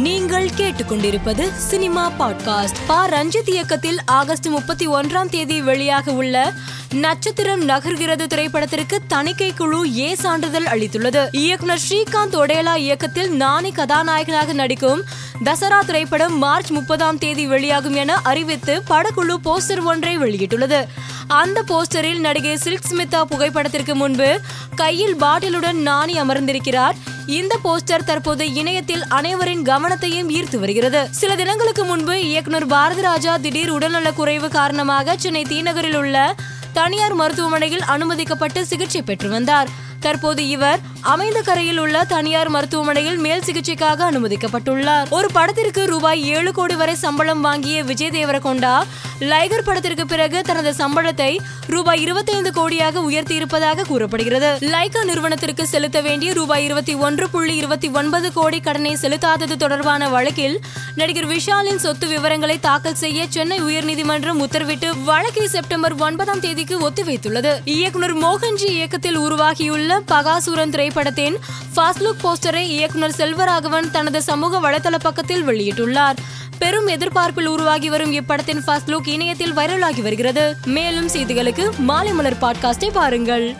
நீங்கள் கேட்டுக்கொண்டிருப்பது cinema podcast. பா. ரஞ்சித் இயக்கத்தில் ஆகஸ்ட் முப்பத்தி ஒன்றாம் தேதி வெளியாக உள்ள நட்சத்திரம் நகர்கிறது திரைப்படத்திற்கு தணிக்கை குழு ஏ சான்றிதழ் அளித்துள்ளது. இயக்குனர் ஸ்ரீகாந்த் ஒடேலா இயக்கத்தில் நானி கதாநாயகனாக நடிக்கும் தசரா திரைப்படம் மார்ச் முப்பதாம் தேதி வெளியாகும் என அறிவித்து படக்குழு போஸ்டர் ஒன்றை வெளியிட்டுள்ளது. அந்த போஸ்டரில் நடிகை சில்க் ஸ்மிதா புகைப்படத்திற்கு முன்பு கையில் பாட்டிலுடன் நாணி அமர்ந்திருக்கிறார். இந்த போஸ்டர் தற்போது இணையத்தில் அனைவரின் கவனத்தையும் ஈர்த்து வருகிறது. சில தினங்களுக்கு முன்பு இயக்குனர் பாரதிராஜா திடீர் உடல்நல குறைவு காரணமாக சென்னை தீநகரில் உள்ள தனியார் மருத்துவமனையில் அனுமதிக்கப்பட்டு சிகிச்சை பெற்று வந்தார். தற்போது இவர் அமைந்த கரையில் உள்ள தனியார் மருத்துவமனையில் மேல் சிகிச்சைக்காக அனுமதிக்கப்பட்டுள்ளார். ஒரு படத்திற்கு ரூபாய் ஏழு கோடி வரை சம்பளம் வாங்கிய விஜய் தேவரகொண்டா லைகர் படத்திற்கு பிறகு தனது சம்பளத்தை ரூபாய் இருபத்தைந்து கோடியாக உயர்த்தி இருப்பதாக கூறப்படுகிறது. லைகா நிறுவனத்திற்கு செலுத்த வேண்டிய ரூபாய் இருபத்தி ஒன்று புள்ளி இருபத்தி ஒன்பது கோடி கடனை செலுத்தாதது தொடர்பான வழக்கில் நடிகர் விஷாலின் சொத்து விவரங்களை தாக்கல் செய்ய சென்னை உயர்நீதிமன்றம் உத்தரவிட்டு வழக்கை செப்டம்பர் ஒன்பதாம் தேதிக்கு ஒத்திவைத்துள்ளது. இயக்குனர் மோகன்ஜி இயக்கத்தில் உருவாகியுள்ள பகாசுரன் திரைப்படத்தின் ஃபர்ஸ்ட் லுக் போஸ்டரை இயக்குனர் செல்வராகவன் தனது சமூக வலைதள பக்கத்தில் வெளியிட்டுள்ளார். பெரும் எதிர்பார்ப்பில் உருவாகி வரும் இப்படத்தின் ஃபர்ஸ்ட் லுக் இணையத்தில் வைரலாகி வருகிறது. மேலும் செய்திகளுக்கு மாலை மலர் பாட்காஸ்டை பாருங்கள்.